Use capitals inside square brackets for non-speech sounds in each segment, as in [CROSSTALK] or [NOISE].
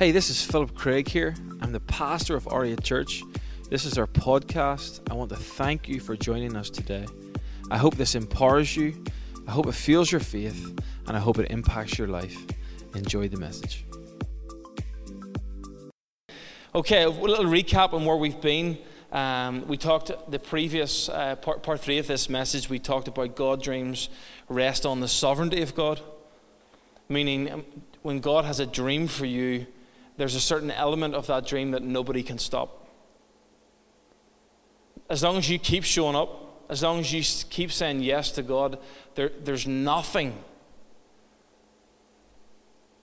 Hey, this is Philip Craig here. I'm the pastor of Aria Church. This is our podcast. I want to thank you for joining us today. I hope this empowers you, I hope it fuels your faith, and I hope it impacts your life. Enjoy the message. Okay, a little recap on where we've been. Um, we talked the previous uh, part, part three of this message. We talked about God dreams rest on the sovereignty of God, meaning um, when God has a dream for you, there's a certain element of that dream that nobody can stop. As long as you keep showing up, as long as you keep saying yes to God, there, there's nothing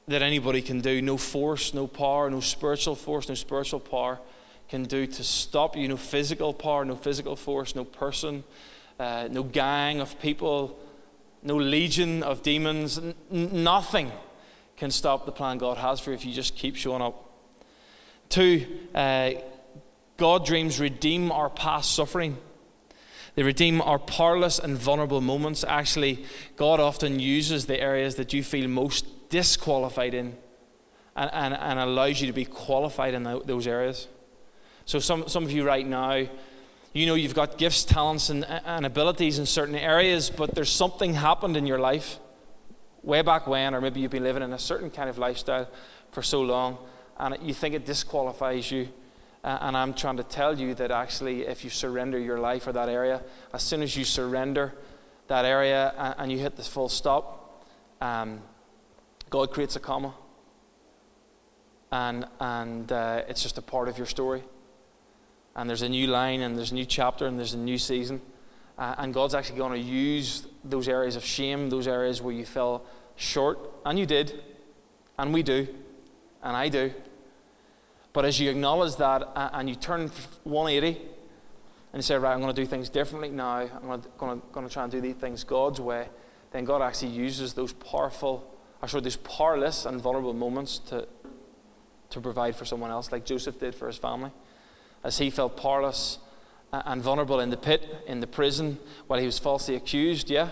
that anybody can do. No force, no power, no spiritual force, no spiritual power can do to stop you. No physical power, no physical force, no person, uh, no gang of people, no legion of demons. N- nothing can stop the plan God has for you if you just keep showing up. Two, uh, God dreams redeem our past suffering. They redeem our powerless and vulnerable moments. Actually, God often uses the areas that you feel most disqualified in and, and, and allows you to be qualified in those areas. So, some, some of you right now, you know you've got gifts, talents, and, and abilities in certain areas, but there's something happened in your life way back when, or maybe you've been living in a certain kind of lifestyle for so long, and you think it disqualifies you. And I'm trying to tell you that actually, if you surrender your life or that area, as soon as you surrender that area and, and you hit the full stop, um, God creates a comma. And, and uh, it's just a part of your story and there's a new line, and there's a new chapter, and there's a new season. Uh, and God's actually going to use those areas of shame, those areas where you fell short, and you did, and we do, and I do. But as you acknowledge that uh, and you turn 180 and you say, right, I'm going to do things differently now, I'm going to, try and do these things God's way, then God actually uses those powerful, or sorry, those powerless and vulnerable moments to, to provide for someone else, like Joseph did for his family. As he felt powerless and vulnerable in the pit, in the prison, while he was falsely accused, yeah?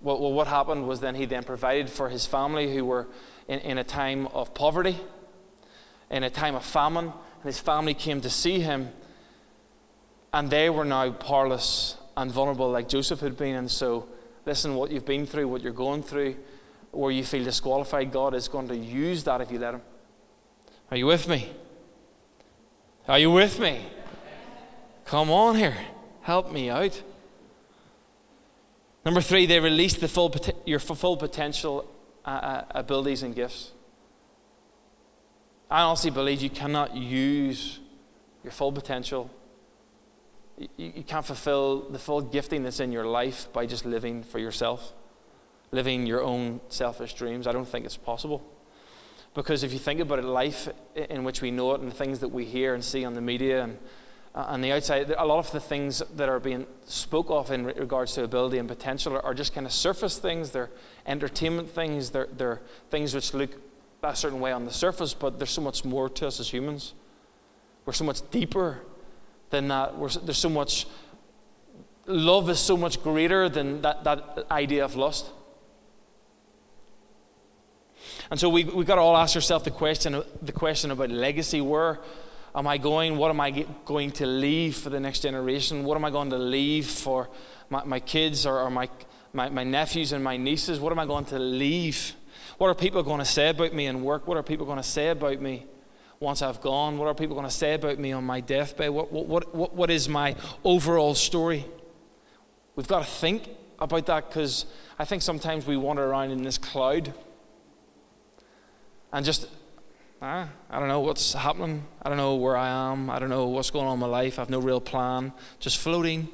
Well, well what happened was then he then provided for his family who were in, in a time of poverty, in a time of famine, and his family came to see him, and they were now powerless and vulnerable like Joseph had been. And so, listen, what you've been through, what you're going through, where you feel disqualified, God is going to use that if you let Him. Are you with me? Are you with me? Come on here. Help me out. Number three, they release the full, your full potential uh, uh, abilities and gifts. I honestly believe you cannot use your full potential. You, you can't fulfill the full gifting that's in your life by just living for yourself, living your own selfish dreams. I don't think it's possible. Because if you think about it, life in which we know it and the things that we hear and see on the media and uh, on the outside, a lot of the things that are being spoke of in regards to ability and potential are, are just kind of surface things. They're entertainment things. They're, they're things which look a certain way on the surface, but there's so much more to us as humans. We're so much deeper than that. We're, there's so much, love is so much greater than that, that idea of lust. And so we, we've got to all ask ourselves the question, the question about legacy. Where am I going? What am I going to leave for the next generation? What am I going to leave for my, my kids or, or my, my, my nephews and my nieces? What am I going to leave? What are people going to say about me in work? What are people going to say about me once I've gone? What are people going to say about me on my deathbed? What, what, what, what is my overall story? We've got to think about that because I think sometimes we wander around in this cloud and just, ah, I don't know what's happening. I don't know where I am. I don't know what's going on in my life. I have no real plan. Just floating.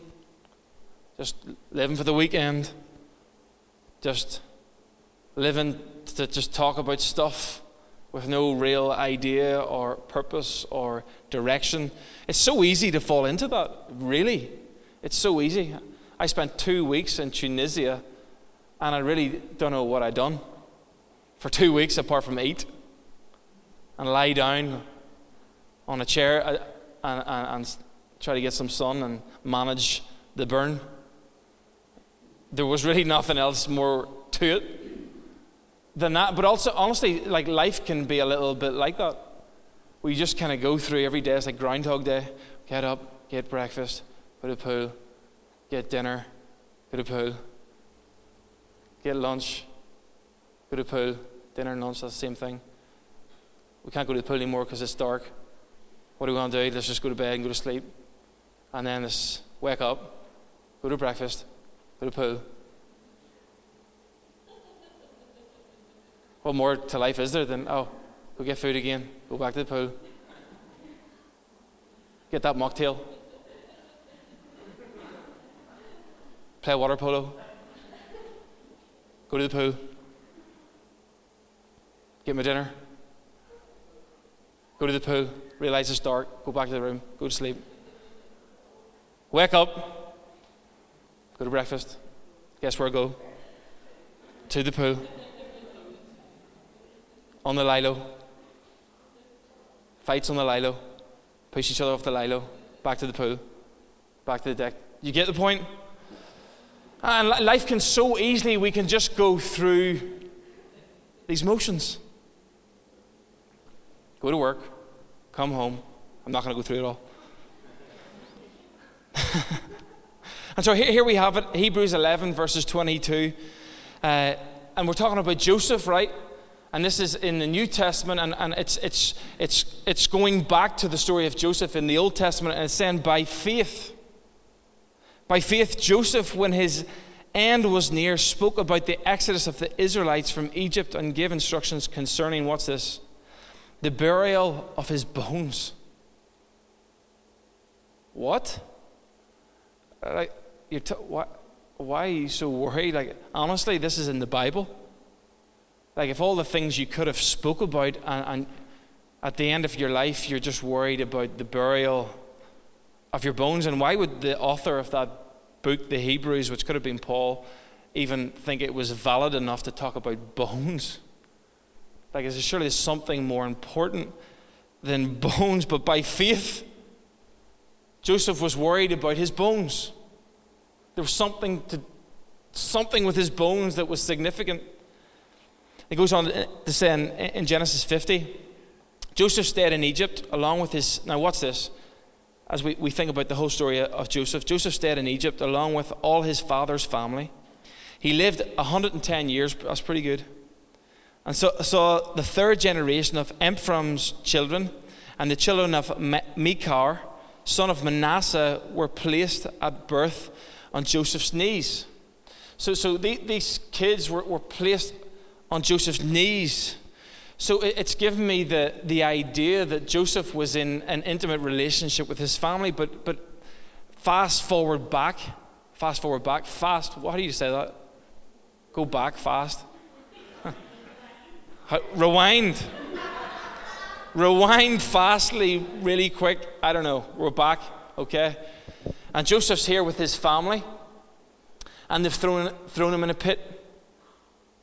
Just living for the weekend. Just living to just talk about stuff with no real idea or purpose or direction. It's so easy to fall into that, really. It's so easy. I spent two weeks in Tunisia and I really don't know what I'd done for two weeks apart from eat and lie down on a chair uh, and, and, and try to get some sun and manage the burn. There was really nothing else more to it. than that. But also, honestly, like life can be a little bit like that. We just kind of go through every day. It's like Groundhog Day. Get up, get breakfast, go to pool, get dinner, go to pool, get lunch, go to pool, dinner and lunch, that's the same thing. We can't go to the pool anymore because it's dark. What are we going to do? Let's just go to bed and go to sleep. And then let's wake up, go to breakfast, go to the pool. What more to life is there than, oh, go get food again, go back to the pool, get that mocktail, play water polo, go to the pool, get my dinner, go to the pool, realize it's dark, go back to the room, go to sleep. Wake up, go to breakfast. Guess where I go? To the pool. On the lilo. Fights on the lilo. Push each other off the lilo. Back to the pool. Back to the deck. You get the point? And life can so easily, we can just go through these motions. Go to work, come home. I'm not going to go through it all. [LAUGHS] and so here, here, we have it Hebrews 11, verses 22. Uh, and we're talking about Joseph, right? And this is in the New Testament, and, and it's, it's, it's, it's going back to the story of Joseph in the Old Testament, and it's saying, by faith. By faith, Joseph, when his end was near, spoke about the exodus of the Israelites from Egypt and gave instructions concerning what's this? The burial of his bones. What? Like, you're t- why, why are you so worried? Like, honestly, this is in the Bible. Like, if all the things you could have spoke about, and, and at the end of your life, you're just worried about the burial of your bones, and why would the author of that book, the Hebrews, which could have been Paul, even think it was valid enough to talk about bones? Like, is surely something more important than bones? But by faith, Joseph was worried about his bones. There was something to something with his bones that was significant. It goes on to say in, in Genesis 50, Joseph stayed in Egypt along with his. Now, what's this? As we, we think about the whole story of Joseph, Joseph stayed in Egypt along with all his father's family. He lived 110 years. That's pretty good. And so, so the third generation of Ephraim's children and the children of Machir son of Manasseh, were placed at birth on Joseph's knees. So, so the, these kids were, were placed on Joseph's knees. So it, it's given me the, the idea that Joseph was in an intimate relationship with his family, but, but fast forward back, fast forward back, fast, what do you say that? Go back fast. Rewind. Rewind fastly, really quick. I don't know. We're back, okay? And Joseph's here with his family, and they've thrown, thrown him in a pit.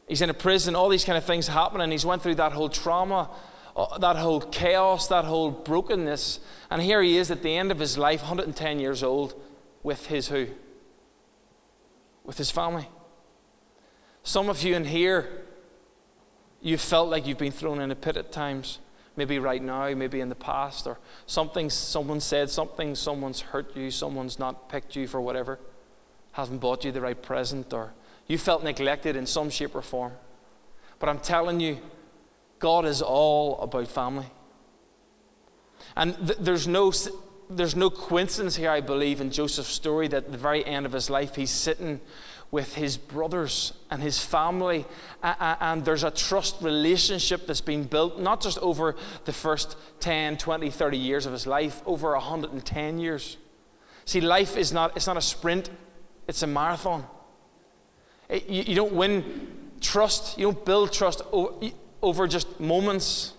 He's in a prison, all these kind of things happen, and he's went through that whole trauma, uh, that whole chaos, that whole brokenness. And here he is at the end of his life, 110 years old, with his who? With his family. Some of you in here, you felt like you've been thrown in a pit at times maybe right now, maybe in the past, or something someone said, something someone's hurt you, someone's not picked you for whatever, hasn't bought you the right present, or you felt neglected in some shape or form. But I'm telling you, God is all about family. And th- there's no there's no coincidence here, I believe, in Joseph's story that at the very end of his life, he's sitting with his brothers and his family. And there's a trust relationship that's been built, not just over the first 10, 20, 30 years of his life, over 110 years. See, life is not, it's not a sprint, it's a marathon. It, you, you, don't win trust, you don't build trust over, over just moments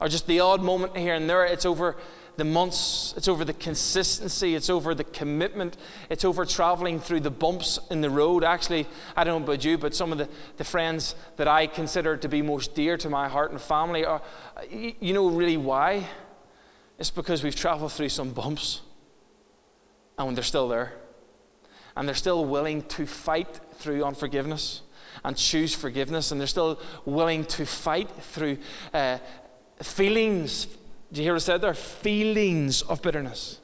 or just the odd moment here and there. It's over the months, it's over the consistency, it's over the commitment, it's over traveling through the bumps in the road. Actually, I don't know about you, but some of the, the friends that I consider to be most dear to my heart and family are, you know, really why? It's because we've traveled through some bumps and they're still there. And they're still willing to fight through unforgiveness. and choose forgiveness, and they're still willing to fight through uh, feelings. Do you hear what I said there? Feelings of bitterness.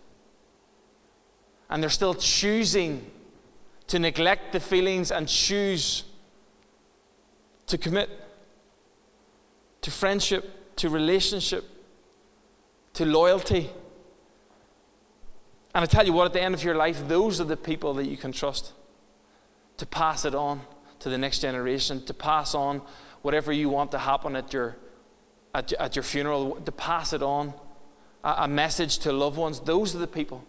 And they're still choosing to neglect the feelings and choose to commit to friendship, to relationship, to loyalty. And I tell you what, at the end of your life, those are the people that you can trust to pass it on to the next generation, to pass on whatever you want to happen at your, at, at your funeral, to pass it on, a, a message to loved ones. Those are the people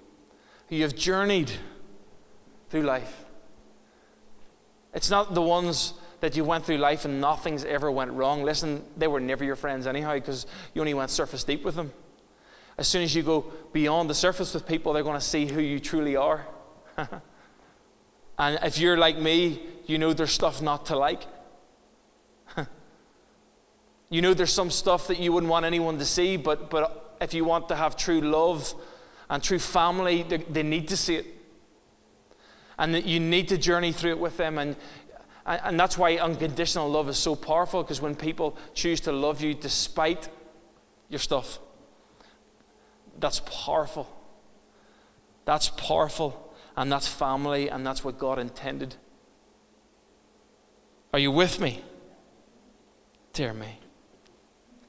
who you have journeyed through life. It's not the ones that you went through life and nothing's ever went wrong. Listen, they were never your friends anyhow because you only went surface deep with them. As soon as you go beyond the surface with people, they're going to see who you truly are. [LAUGHS] and if you're like me, you know there's stuff not to like. You know there's some stuff that you wouldn't want anyone to see, but, but if you want to have true love and true family, they, they need to see it. And that you need to journey through it with them. And, and that's why unconditional love is so powerful, because when people choose to love you despite your stuff, that's powerful. That's powerful, and that's family, and that's what God intended. Are you with me? Dear me.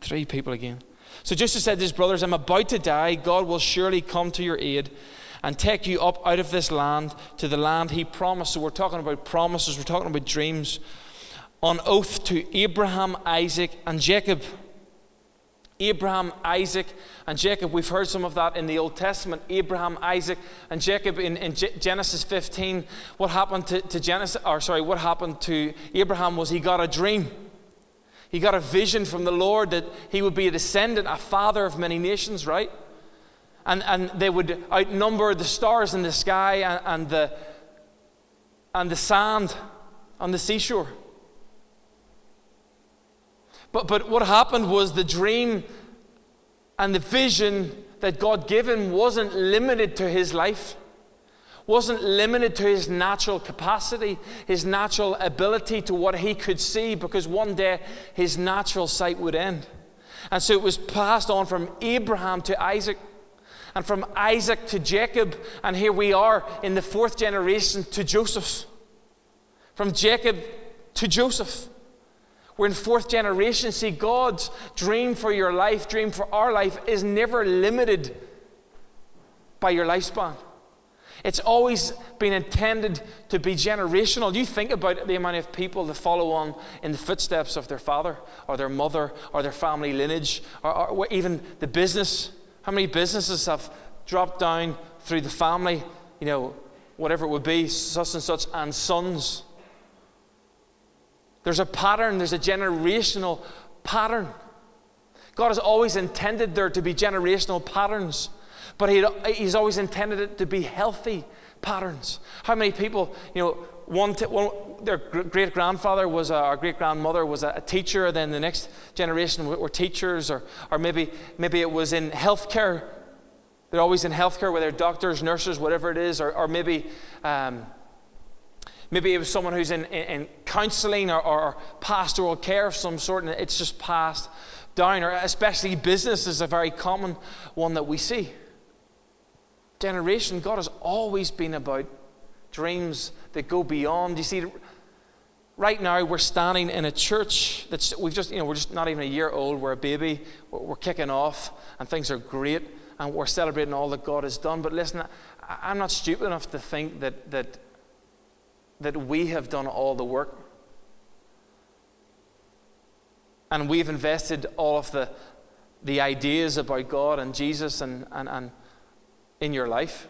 Three people again. So Jesus said to his brothers, I'm about to die. God will surely come to your aid and take you up out of this land to the land he promised. So we're talking about promises, we're talking about dreams. On oath to Abraham, Isaac, and Jacob. Abraham, Isaac, and Jacob. We've heard some of that in the Old Testament. Abraham, Isaac, and Jacob in, in Genesis 15. What happened to, to Genesis, or sorry, what happened to Abraham was he got a dream. He got a vision from the Lord that he would be a descendant, a father of many nations, right? And, and they would outnumber the stars in the sky and, and, the, and the sand on the seashore. But, but what happened was the dream and the vision that God him wasn't limited to his life, wasn't limited to his natural capacity, his natural ability to what he could see, because one day his natural sight would end. And so it was passed on from Abraham to Isaac and from Isaac to Jacob, and here we are in the fourth generation to Joseph. From Jacob to Joseph. We're in fourth generation. See, God's dream for your life, dream for our life, is never limited by your lifespan. It's always been intended to be generational. You think about the amount of people that follow on in the footsteps of their father or their mother or their family lineage or, or even the business how many businesses have dropped down through the family, you know, whatever it would be, such and such, and sons? There's a pattern, there's a generational pattern. God has always intended there to be generational patterns, but He's always intended it to be healthy patterns. How many people, you know, one, t- one their great grandfather was, a, our great grandmother was a, a, teacher, then the next generation were, were teachers, or, or maybe, maybe it was in healthcare. They're always in healthcare, whether doctors, nurses, whatever it is, or, or maybe. Um, Maybe it was someone who's in, in, in counseling or, or, pastoral care of some sort, and it's just passed down. Or especially business is a very common one that we see. Generation, God has always been about dreams that go beyond. You see, right now we're standing in a church that's we've just you know we're just not even a year old. We're a baby. We're, we're kicking off, and things are great, and we're celebrating all that God has done. But listen, I, I'm not stupid enough to think that that that we have done all the work. And we've invested all of the, the ideas about God and Jesus and, and, and in your life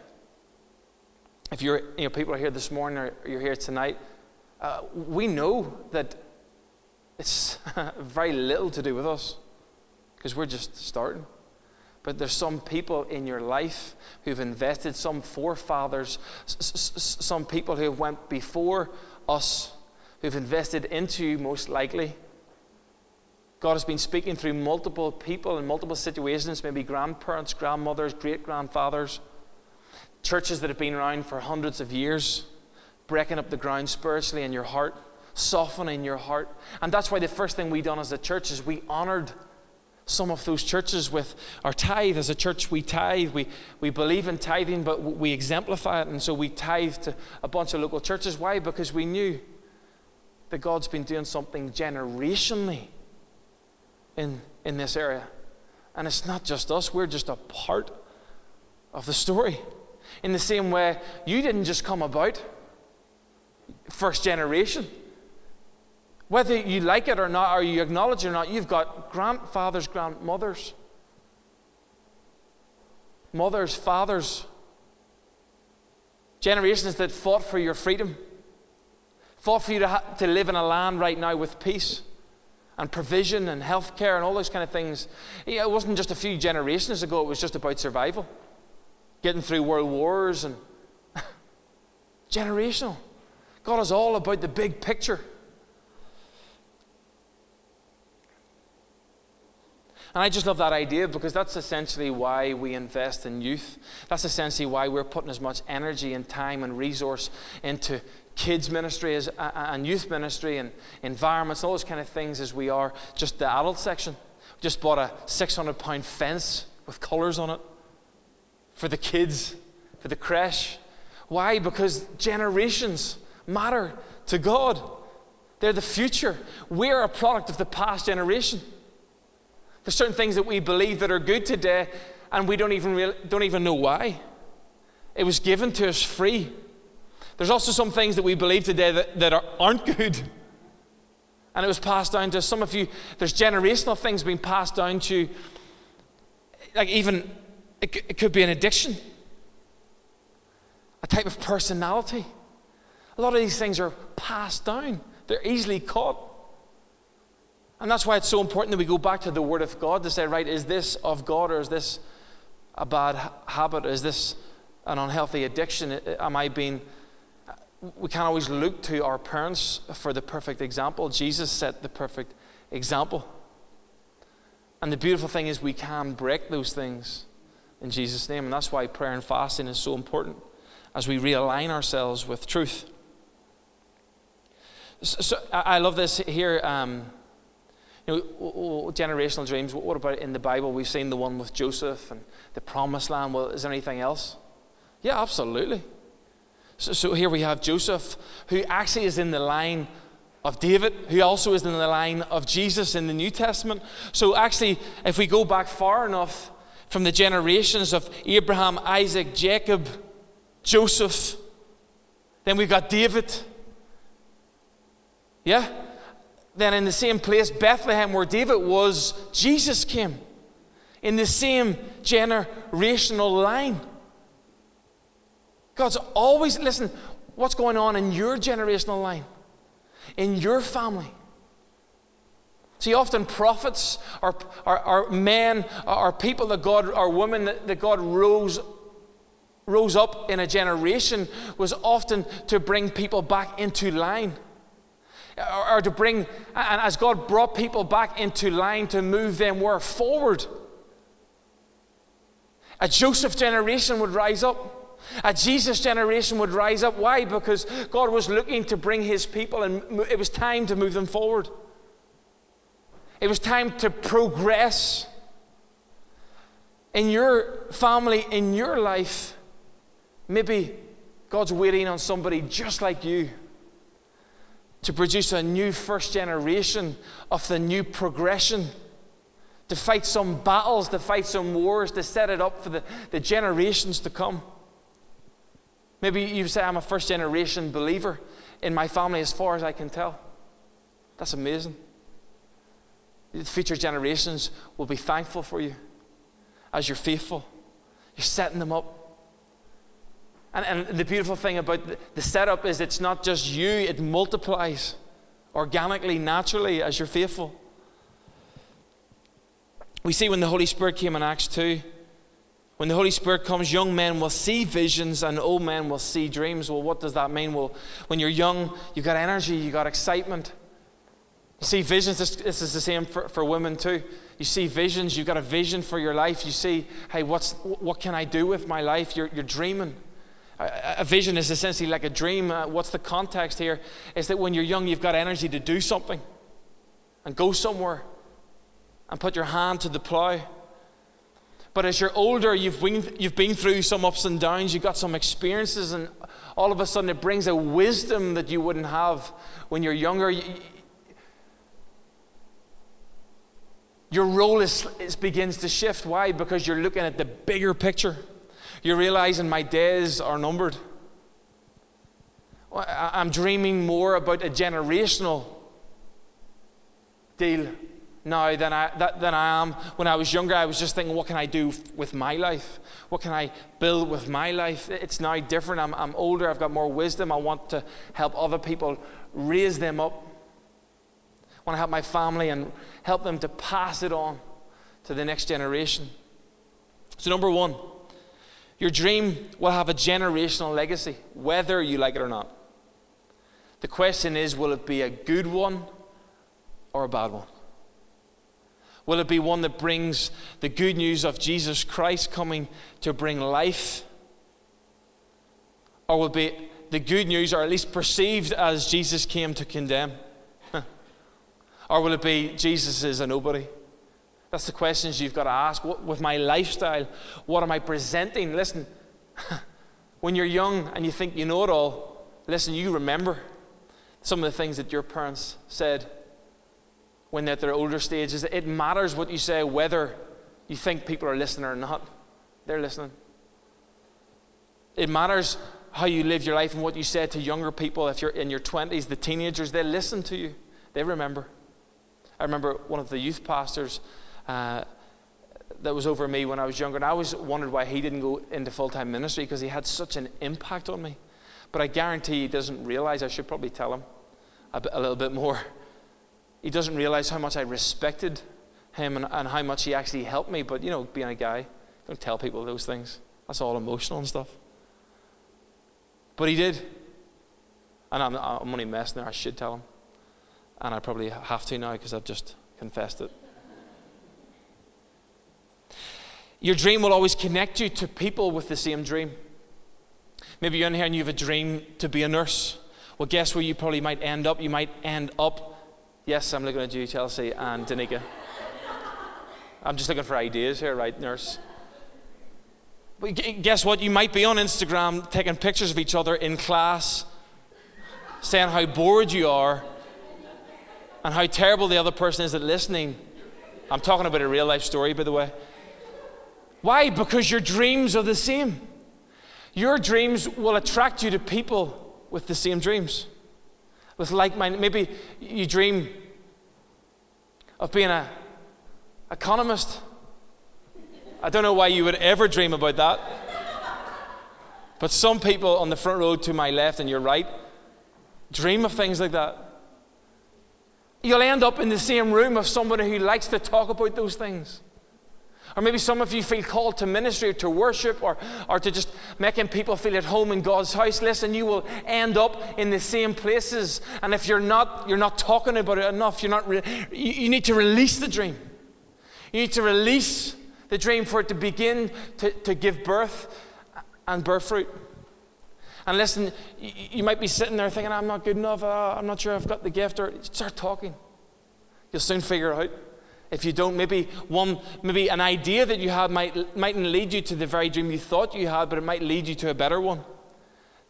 if you're, you know, people are here this morning or you're here tonight, uh, we know that it's [LAUGHS] very little to do with us because we're just starting. But there's some people in your life who've invested, some forefathers, some people who have went before us, who've invested into you most likely. God has been speaking through multiple people in multiple situations, maybe grandparents, grandmothers, great grandfathers churches that have been around for hundreds of years, breaking up the ground spiritually in your heart, softening your heart. And that's why the first thing we done as a church is we honored some of those churches with our tithe. As a church, we tithe. We, we believe in tithing, but we exemplify it. And so we tithe to a bunch of local churches. Why? Because we knew that God's been doing something generationally in, in this area. And it's not just us, we're just a part of the story. In the same way, you didn't just come about first generation. Whether you like it or not, or you acknowledge it or not, you've got grandfathers, grandmothers, mothers, fathers, generations that fought for your freedom, fought for you to, ha- to live in a land right now with peace and provision and health care and all those kind of things. it wasn't just a few generations ago, it was just about survival, getting through world wars and [LAUGHS] generational. God is all about the big picture. And I just love that idea because that's essentially why we invest in youth. That's essentially why we're putting as much energy and time and resource into kids ministry as, and youth ministry and environments, all those kind of things as we are just the adult section. We just bought a 600 pound fence with colours on it for the kids, for the creche. Why? Because generations matter to God. They're the future. We're a product of the past generation. There's certain things that we believe that are good today, and we don't even, really, don't even know why. It was given to us free. There's also some things that we believe today that, that are, aren't good. And it was passed down to some of you. There's generational things being passed down to, like even, it, it could be an addiction, a type of personality. A lot of these things are passed down, they're easily caught. And that's why it's so important that we go back to the Word of God to say, right, is this of God or is this a bad habit? Is this an unhealthy addiction? Am I being. We can't always look to our parents for the perfect example. Jesus set the perfect example. And the beautiful thing is, we can break those things in Jesus' name. And that's why prayer and fasting is so important as we realign ourselves with truth. So, so I love this here. Um, you know, generational dreams. What about in the Bible? We've seen the one with Joseph and the promised land. Well, is there anything else? Yeah, absolutely. So, so here we have Joseph, who actually is in the line of David, who also is in the line of Jesus in the New Testament. So, actually, if we go back far enough from the generations of Abraham, Isaac, Jacob, Joseph, then we've got David. Yeah? then in the same place, Bethlehem, where David was, Jesus came. In the same generational line. God's always, listen, what's going on in your generational line, in your family. See, often prophets are, are, are men, are people that God, are women that, that God rose, rose up in a generation, was often to bring people back into line or, to bring, and as God brought people back into line to move them where? Forward. A Joseph generation would rise up. A Jesus generation would rise up. Why? Because God was looking to bring his people, and it was time to move them forward. It was time to progress. In your family, in your life, maybe God's waiting on somebody just like you to produce a new first generation of the new progression, to fight some battles, to fight some wars, to set it up for the, the generations to come. Maybe you say, I'm a first generation believer in my family as far as I can tell. That's amazing. The future generations will be thankful for you as you're faithful. You're setting them up and, and the beautiful thing about the, the setup is it's not just you, it multiplies organically, naturally, as you're faithful. We see when the Holy Spirit came in Acts 2, when the Holy Spirit comes, young men will see visions and old men will see dreams. Well, what does that mean? Well, when you're young, you've got energy, you've got excitement. You see visions, this, this is the same for, for women too. You see visions, you've got a vision for your life. You see, hey, what's, what can I do with my life? You're, you're dreaming. A vision is essentially like a dream. Uh, what's the context here? Is that when you're young, you've got energy to do something and go somewhere and put your hand to the plow. But as you're older, you've been, you've been through some ups and downs, you've got some experiences, and all of a sudden it brings a wisdom that you wouldn't have when you're younger. Your role is, is begins to shift. Why? Because you're looking at the bigger picture. You're realizing my days are numbered. I'm dreaming more about a generational deal now than I, than I am when I was younger. I was just thinking, what can I do with my life? What can I build with my life? It's now different. I'm, I'm older, I've got more wisdom. I want to help other people raise them up. I want to help my family and help them to pass it on to the next generation. So, number one, your dream will have a generational legacy, whether you like it or not. The question is will it be a good one or a bad one? Will it be one that brings the good news of Jesus Christ coming to bring life? Or will it be the good news, or at least perceived as Jesus came to condemn? [LAUGHS] or will it be Jesus is a nobody? That's the questions you've got to ask. What, with my lifestyle, what am I presenting? Listen, [LAUGHS] when you're young and you think you know it all, listen, you remember some of the things that your parents said when they're at their older stages. It matters what you say, whether you think people are listening or not. They're listening. It matters how you live your life and what you say to younger people. If you're in your 20s, the teenagers, they listen to you, they remember. I remember one of the youth pastors uh, that was over me when I was younger, and I always wondered why he didn't go into full time ministry because he had such an impact on me. But I guarantee he doesn't realize, I should probably tell him a, little bit more he doesn't realize how much I respected him and, and how much he actually helped me. But, you know, being a guy, don't tell people those things. That's all emotional and stuff. But he did. And I'm, I'm only messing there. I should tell him. And I probably have to now because I've just confessed it. Your dream will always connect you to people with the same dream. Maybe you're in here and you have a dream to be a nurse. Well, guess where you probably might end up? You might end up Yes, I'm looking at you, Chelsea and Danica. I'm just looking for ideas here, right, nurse? But guess what? You might be on Instagram taking pictures of each other in class, saying how bored you are and how terrible the other person is at listening. I'm talking about a real life story, by the way. Why? Because your dreams are the same. Your dreams will attract you to people with the same dreams with like minded. Maybe you dream of being an economist. I don't know why you would ever dream about that. But some people on the front row to my left and your right dream of things like that. You'll end up in the same room of somebody who likes to talk about those things. Or maybe some of you feel called to ministry or to worship or, or to just making people feel at home in God's house. Listen, you will end up in the same places. And if you're not, you're not talking about it enough, you're not re- you, need to release the dream. You need to release the dream for it to begin to, to give birth and bear fruit. And listen, you, you might be sitting there thinking, I'm not good enough, uh, I'm not sure I've got the gift, or start talking. You'll soon figure it out. If you don't, maybe one, maybe an idea that you had might, mightn't lead you to the very dream you thought you had, but it might lead you to a better one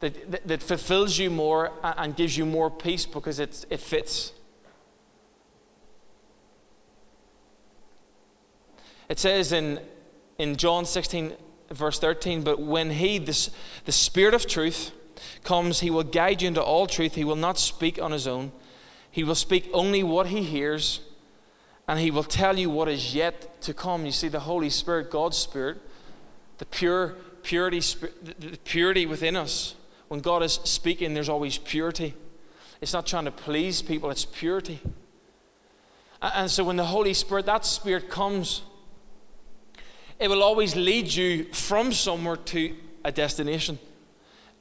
that, that, that fulfills you more and gives you more peace because it's, it fits. It says in, in John 16, verse 13, but when he, this, the Spirit of truth, comes, he will guide you into all truth. He will not speak on his own, he will speak only what he hears and he will tell you what is yet to come. You see, the Holy Spirit, God's Spirit, the pure purity, the purity within us. When God is speaking, there's always purity. It's not trying to please people, it's purity. And so when the Holy Spirit, that Spirit comes, it will always lead you from somewhere to a destination.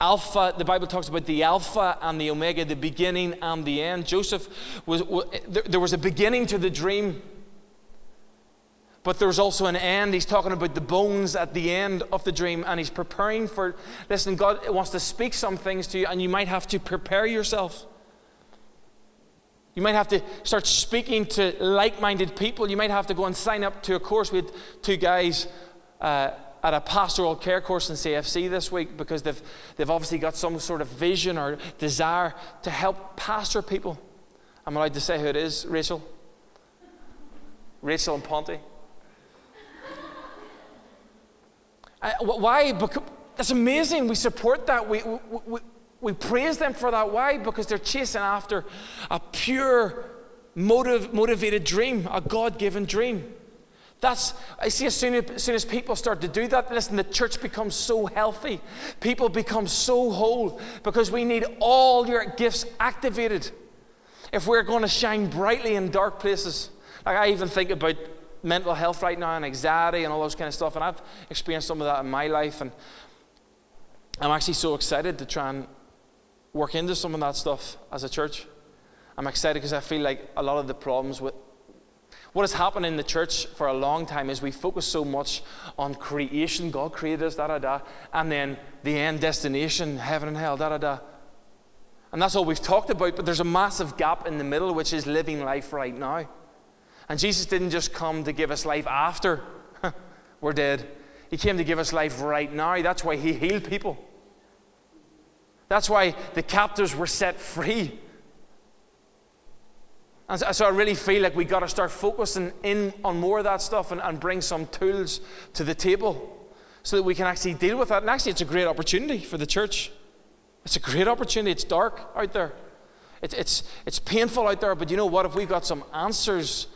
Alpha, the Bible talks about the Alpha and the Omega, the beginning and the end. Joseph was, there was a beginning to the dream, But there's also an end. He's talking about the bones at the end of the dream, and he's preparing for. Listen, God wants to speak some things to you, and you might have to prepare yourself. You might have to start speaking to like minded people. You might have to go and sign up to a course. Had two guys uh, at a pastoral care course in CFC this week because they've, they've obviously got some sort of vision or desire to help pastor people. I'm allowed to say who it is, Rachel? Rachel and Ponty. [LAUGHS] Uh, why? Because that's amazing. We support that. We, we, we, we praise them for that. Why? Because they're chasing after a pure, motive, motivated dream, a God given dream. That's, I see as soon as, as soon as people start to do that, listen, the church becomes so healthy. People become so whole because we need all your gifts activated if we're going to shine brightly in dark places. Like I even think about mental health right now and anxiety and all those kind of stuff, and I've experienced some of that in my life, and I'm actually so excited to try and work into some of that stuff as a church. I'm excited because I feel like a lot of the problems with what has happened in the church for a long time is we focus so much on creation, God created us, da da da, and then the end destination, heaven and hell, da da da. And that's all we've talked about, but there's a massive gap in the middle, which is living life right now. And Jesus didn't just come to give us life after [LAUGHS] we're dead, He came to give us life right now. That's why He healed people. That's why the captives were set free. And so I really feel like we got to start focusing in on more of that stuff and, and bring some tools to the table so that we can actually deal with that. And actually, it's a great opportunity for the church. It's a great opportunity. It's dark out there, it, it's, it's painful out there, but you know what? If we've got some answers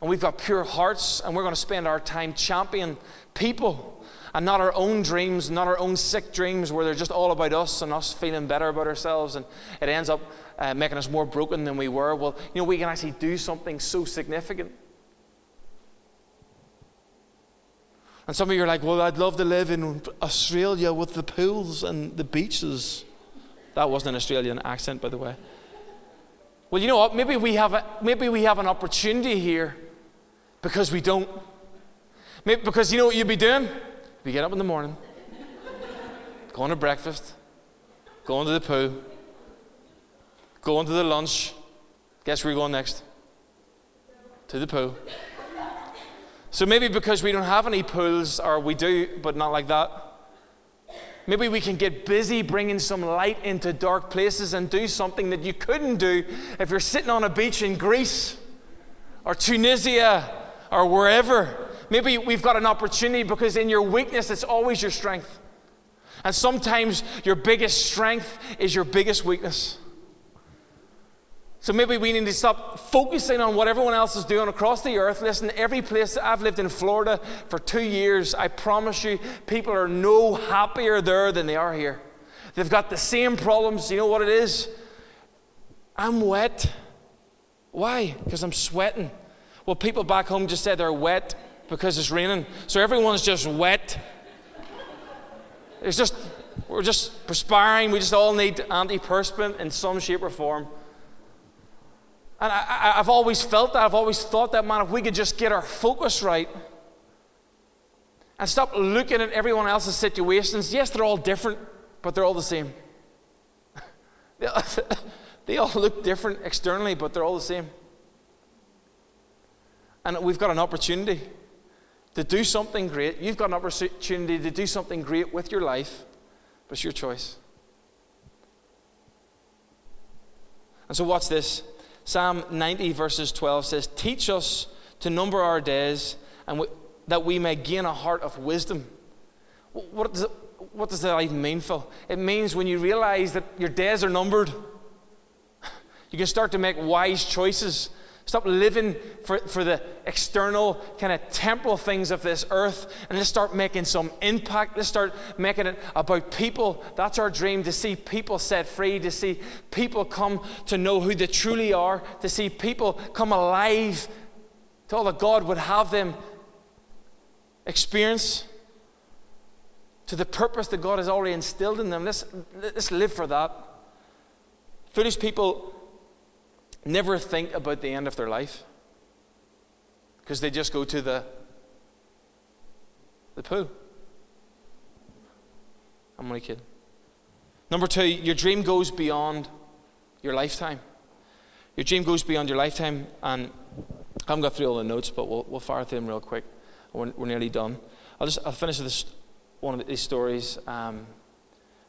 and we've got pure hearts and we're going to spend our time championing people and not our own dreams, not our own sick dreams where they're just all about us and us feeling better about ourselves and it ends up uh, making us more broken than we were. Well, you know, we can actually do something so significant. And some of you are like, well, I'd love to live in Australia with the pools and the beaches. That wasn't an Australian accent, by the way. Well, you know what? Maybe we have, a, maybe we have an opportunity here because we don't. Maybe because you know what you'd be doing? We get up in the morning, [LAUGHS] going to breakfast, going to the pool, going to the lunch. Guess where we're going next? To the pool. So maybe because we don't have any pools, or we do, but not like that. Maybe we can get busy bringing some light into dark places and do something that you couldn't do if you're sitting on a beach in Greece or Tunisia or wherever. Maybe we've got an opportunity because in your weakness, it's always your strength. And sometimes your biggest strength is your biggest weakness. So maybe we need to stop focusing on what everyone else is doing across the earth. Listen, every place I've lived in Florida for two years, I promise you, people are no happier there than they are here. They've got the same problems. You know what it is? I'm wet. Why? Because I'm sweating. Well, people back home just said they're wet because it's raining. So everyone's just wet. It's just, we're just perspiring. We just all need antiperspirant in some shape or form. And I, have always felt that. I've always thought that, man, if we could just get our focus right and stop looking at everyone else's situations, yes, they're all different, but they're all the same. [LAUGHS] [LAUGHS] they all look different externally, but they're all the same. And we've got an opportunity to do something great. You've got an opportunity to do something great with your life, but it's your choice. And so, watch this. Psalm 90, verses 12 says, Teach us to number our days, and that we may gain a heart of wisdom. What does, it, what does that even mean, Phil? It means when you realize that your days are numbered, [LAUGHS] you can start to make wise choices Stop living for, for the external, kind of temporal things of this earth and let's start making some impact. Let's start making it about people. That's our dream to see people set free, to see people come to know who they truly are, to see people come alive to all that God would have them experience, to the purpose that God has already instilled in them. Let's, let's live for that. Foolish people never think about the end of their life because they just go to the The pool. I'm only kidding. Number two, your dream goes beyond your lifetime. Your dream goes beyond your lifetime, and I haven't got through all the notes, but we'll, we'll fire through them real quick. We're, we're nearly done. I'll just I'll finish with this, one of these stories. Um,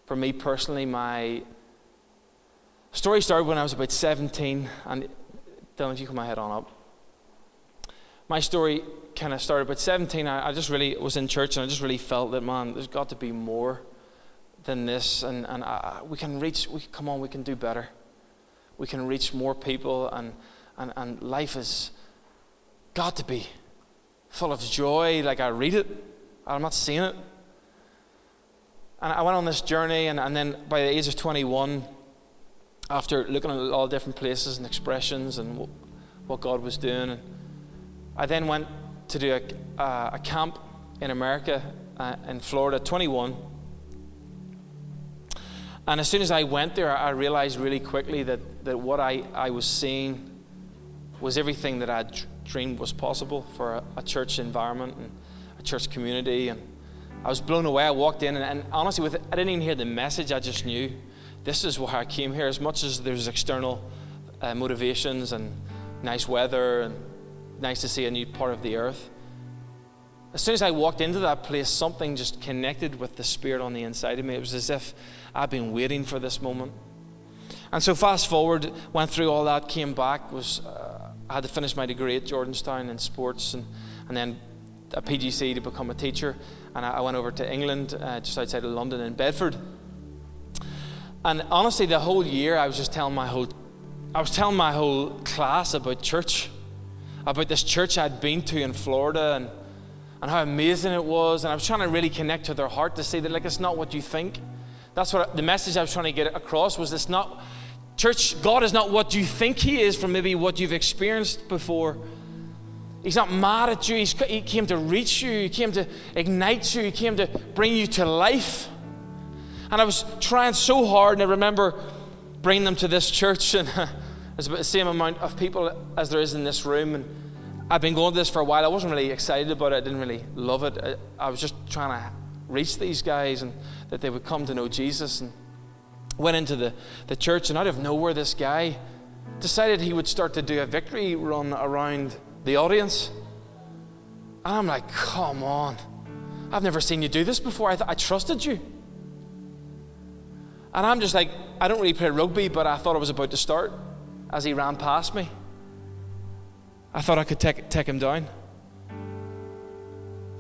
for me personally, my story started when I was about 17, and Dylan, if you come my head on up. My story kind of started about 17. I, I just really was in church, and I just really felt that man, there's got to be more than this, and, and I, we can reach. We come on, we can do better. We can reach more people, and and and life has got to be full of joy. Like I read it, I'm not seeing it. And I went on this journey, and, and then by the age of 21, after looking at all different places and expressions and what, God was doing, I then went to do a, uh, a camp in America, uh, in Florida, 21. And as soon as I went there, I realized really quickly that, that what I, I was seeing was everything that I dreamed was possible for a, a, church environment and a church community. And I was blown away. I walked in, and, and honestly, with I didn't even hear the message. I just knew this is why I came here. As much as there's external uh, motivations and nice weather and nice to see a new part of the earth, as soon as I walked into that place, something just connected with the Spirit on the inside of me. It was as if I'd been waiting for this moment. And so, fast forward, went through all that, came back, was uh, I had to finish my degree at Jordanstown in sports, and, and then a PGC to become a teacher. And I, I went over to England, uh, just outside of London, in Bedford. And honestly, the whole year, I was just telling my whole, I was telling my whole class about church, about this church I'd been to in Florida, and and how amazing it was. And I was trying to really connect to their heart to say that, like, it's not what you think. That's what the message I was trying to get across was it's not, church, God is not what you think He is from maybe what you've experienced before. He's not mad at you. He's, he came to reach you. He came to ignite you. He came to bring you to life. And I was trying so hard, and I remember bringing them to this church, [LAUGHS] and there's about the same amount of people as there is in this room. And I've been going to this for a while. I wasn't really excited about it. I didn't really love it. I, I was just trying to reach these guys and that they would come to know Jesus. And went into the, the church, and out of nowhere, this guy decided he would start to do a victory run around the audience. And I'm like, come on. I've never seen you do this before. I, th- I trusted you. And I'm just like, I don't really play rugby, but I thought I was about to start as he ran past me. I thought I could take, take him down.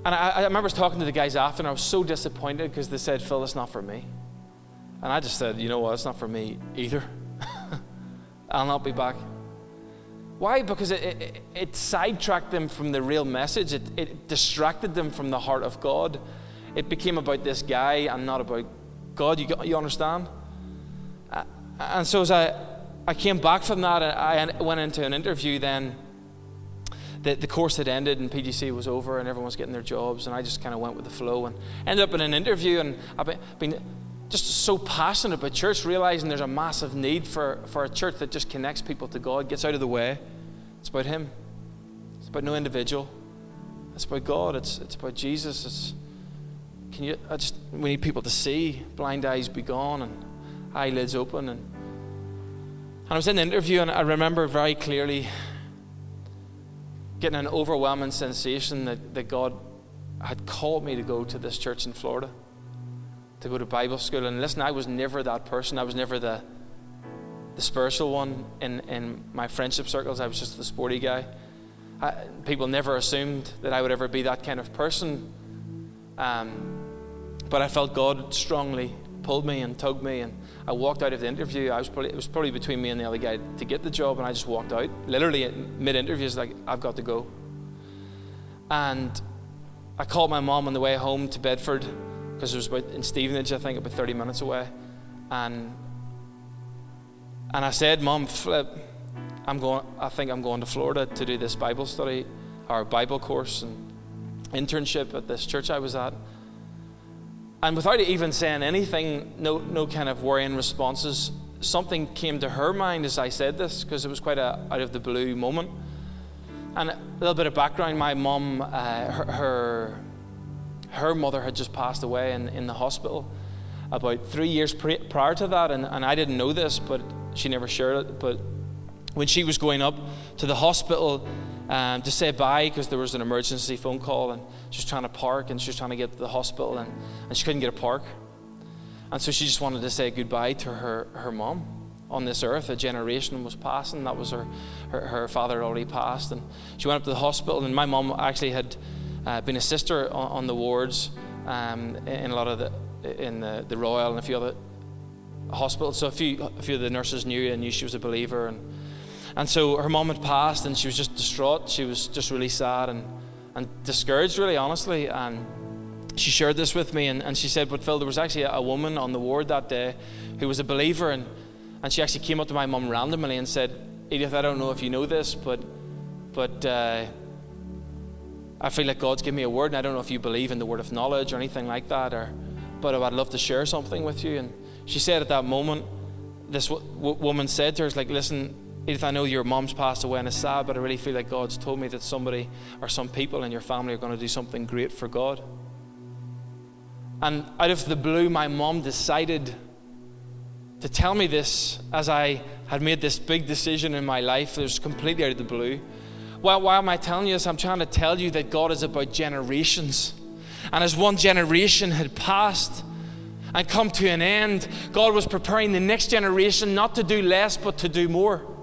And I, I remember talking to the guys after, and I was so disappointed because they said, Phil, it's not for me. And I just said, you know what, it's not for me either. [LAUGHS] I'll not be back. Why? Because it, it, it, sidetracked them from the real message, it, it distracted them from the heart of God. It became about this guy and not about God. You, you understand? And so as I, I came back from that, I went into an interview then the, the course had ended and PGC was over and everyone was getting their jobs, and I just kind of went with the flow and ended up in an interview. And I've been, been just so passionate about church, realizing there's a massive need for, for a church that just connects people to God, gets out of the way. It's about Him, it's about no individual, it's about God, it's, it's about Jesus. It's, can you, I just, we need people to see, blind eyes be gone, and eyelids open. And, and I was in the interview, and I remember very clearly getting an overwhelming sensation that, that God had called me to go to this church in Florida, to go to Bible school. And listen, I was never that person. I was never the, the spiritual one in, in my friendship circles. I was just the sporty guy. I, people never assumed that I would ever be that kind of person. Um, but I felt God strongly pulled me and tugged me, and I walked out of the interview. I was probably, it was probably between me and the other guy to get the job, and I just walked out. Literally mid interview, it's like I've got to go. And I called my mom on the way home to Bedford because it was about in Stevenage, I think, about 30 minutes away, and and I said, "Mom, flip, I'm going. I think I'm going to Florida to do this Bible study or Bible course and internship at this church I was at." And without even saying anything, no, no kind of worrying responses, something came to her mind as I said this, because it was quite a out of the blue moment. And a little bit of background my mum, uh, her, her, her mother had just passed away in, in the hospital about three years pre- prior to that, and, and I didn't know this, but she never shared it. But when she was going up to the hospital um, to say bye because there was an emergency phone call and she was trying to park and she was trying to get to the hospital and, and she couldn't get a park. And so she just wanted to say goodbye to her, her mom on this earth. A generation was passing. That was her, her, her father already passed. And she went up to the hospital, and my mom actually had uh, been a sister on, on the wards um, in a lot of the, in the, the Royal and a few other hospitals. So a few, a few of the nurses knew and knew she was a believer. And, and so her mom had passed, and she was just distraught. She was just really sad and, and discouraged, really, honestly. And she shared this with me, and, and she said, But Phil, there was actually a, a woman on the ward that day who was a believer, and, and she actually came up to my mum randomly and said, Edith, I don't know if you know this, but, but uh, I feel like God's given me a word, and I don't know if you believe in the word of knowledge or anything like that, or, but I'd love to share something with you. And she said at that moment, this w- w- woman said to her, like, listen, Edith, I know your mom's passed away and it's sad, but I really feel like God's told me that somebody or some people in your family are going to do something great for God. And out of the blue, my mom decided to tell me this as I had made this big decision in my life. It was completely out of the blue. Why, why am I telling you this? I'm trying to tell you that God is about generations. And as one generation had passed and come to an end, God was preparing the next generation not to do less, but to do more.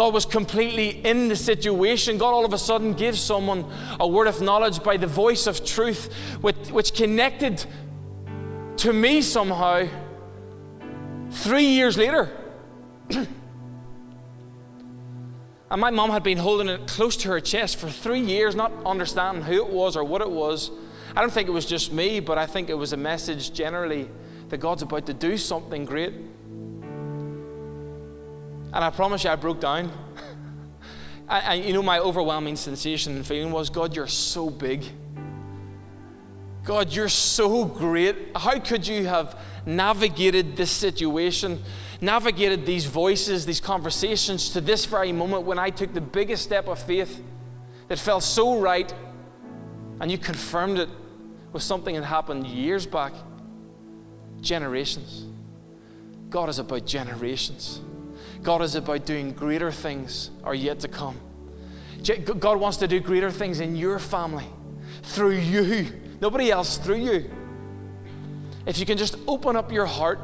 God was completely in the situation. God all of a sudden gives someone a word of knowledge by the voice of truth, which, which connected to me somehow three years later. [CLEARS THROAT] and my mom had been holding it close to her chest for three years, not understanding who it was or what it was. I don't think it was just me, but I think it was a message generally that God's about to do something great. And I promise you, I broke down. [LAUGHS] and, you know, my overwhelming sensation and feeling was God, you're so big. God, you're so great. How could you have navigated this situation, navigated these voices, these conversations to this very moment when I took the biggest step of faith that felt so right, and you confirmed it with something that happened years back? Generations. God is about generations. God is about doing greater things are yet to come. God wants to do greater things in your family through you, nobody else, through you. If you can just open up your heart,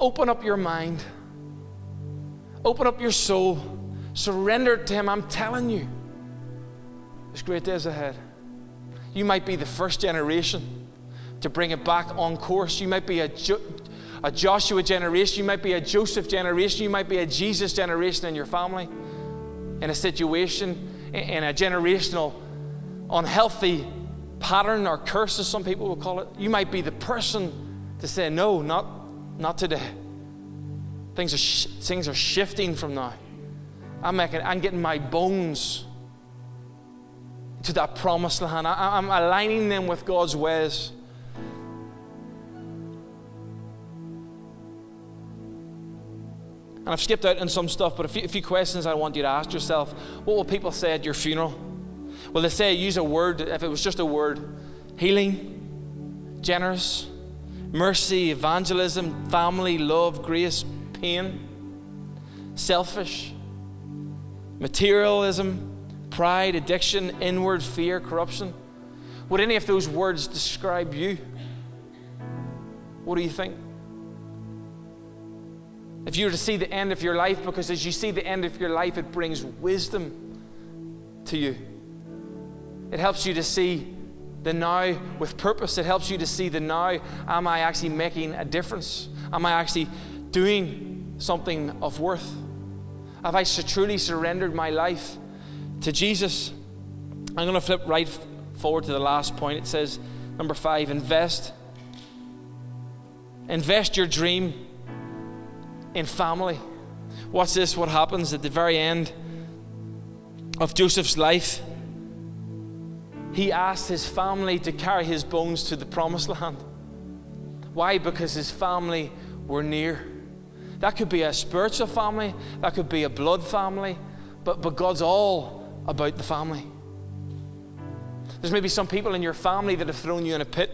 open up your mind, open up your soul, surrender to Him, I'm telling you, there's great days ahead. You might be the first generation to bring it back on course. You might be a, a Joshua generation, you might be a Joseph generation, you might be a Jesus generation in your family, in a situation, in a generational unhealthy pattern or curse, as some people will call it. You might be the person to say, No, not, not today. Things are, sh- things are shifting from now. I'm, making, I'm getting my bones to that promised land. I, I'm aligning them with God's ways. And I've skipped out on some stuff, but a few, a few questions I want you to ask yourself. What will people say at your funeral? Will they say, use a word, if it was just a word, healing, generous, mercy, evangelism, family, love, grace, pain, selfish, materialism, pride, addiction, inward fear, corruption? Would any of those words describe you? What do you think? If you were to see the end of your life, because as you see the end of your life, it brings wisdom to you. It helps you to see the now with purpose. It helps you to see the now. Am I actually making a difference? Am I actually doing something of worth? Have I truly surrendered my life to Jesus? I'm going to flip right forward to the last point. It says, number five, invest. Invest your dream in family. Watch this what happens at the very end of Joseph's life. He asked his family to carry his bones to the promised land. Why? Because his family were near. That could be a spiritual family, that could be a blood family, but, but God's all about the family. There's maybe some people in your family that have thrown you in a pit,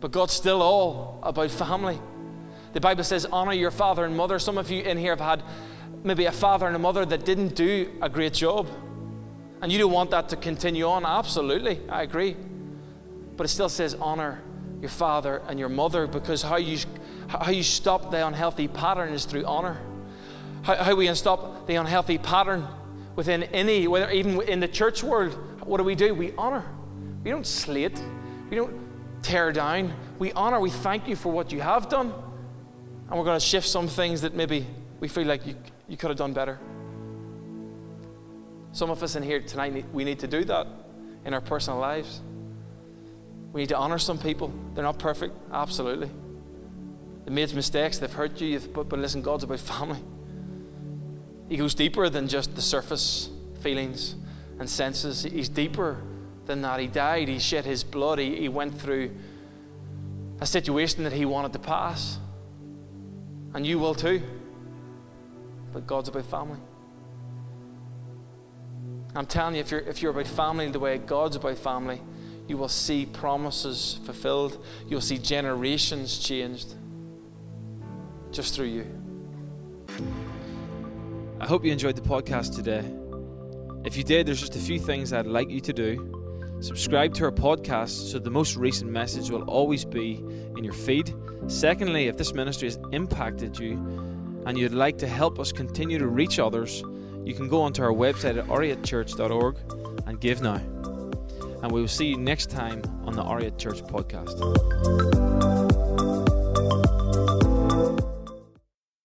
but God's still all about family. The Bible says, honor your father and mother. Some of you in here have had maybe a father and a mother that didn't do a great job. And you don't want that to continue on. Absolutely, I agree. But it still says, honor your father and your mother because how you, how you stop the unhealthy pattern is through honor. How, how we can stop the unhealthy pattern within any, whether even in the church world, what do we do? We honor. We don't slate. We don't tear down. We honor. We thank you for what you have done. And we're going to shift some things that maybe we feel like you, you could have done better. Some of us in here tonight, we need to do that in our personal lives. We need to honor some people. They're not perfect, absolutely. They've made mistakes, they've hurt you, but, but listen, God's about family. He goes deeper than just the surface feelings and senses. He's deeper than that. He died, he shed his blood, he, he went through a situation that he wanted to pass. And you will too. But God's about family. I'm telling you, if you're, if you're about family the way God's about family, you will see promises fulfilled. You'll see generations changed just through you. I hope you enjoyed the podcast today. If you did, there's just a few things I'd like you to do. Subscribe to our podcast so the most recent message will always be in your feed. Secondly, if this ministry has impacted you and you'd like to help us continue to reach others, you can go onto our website at oriatchurch.org and give now. And we will see you next time on the Oriat Church podcast.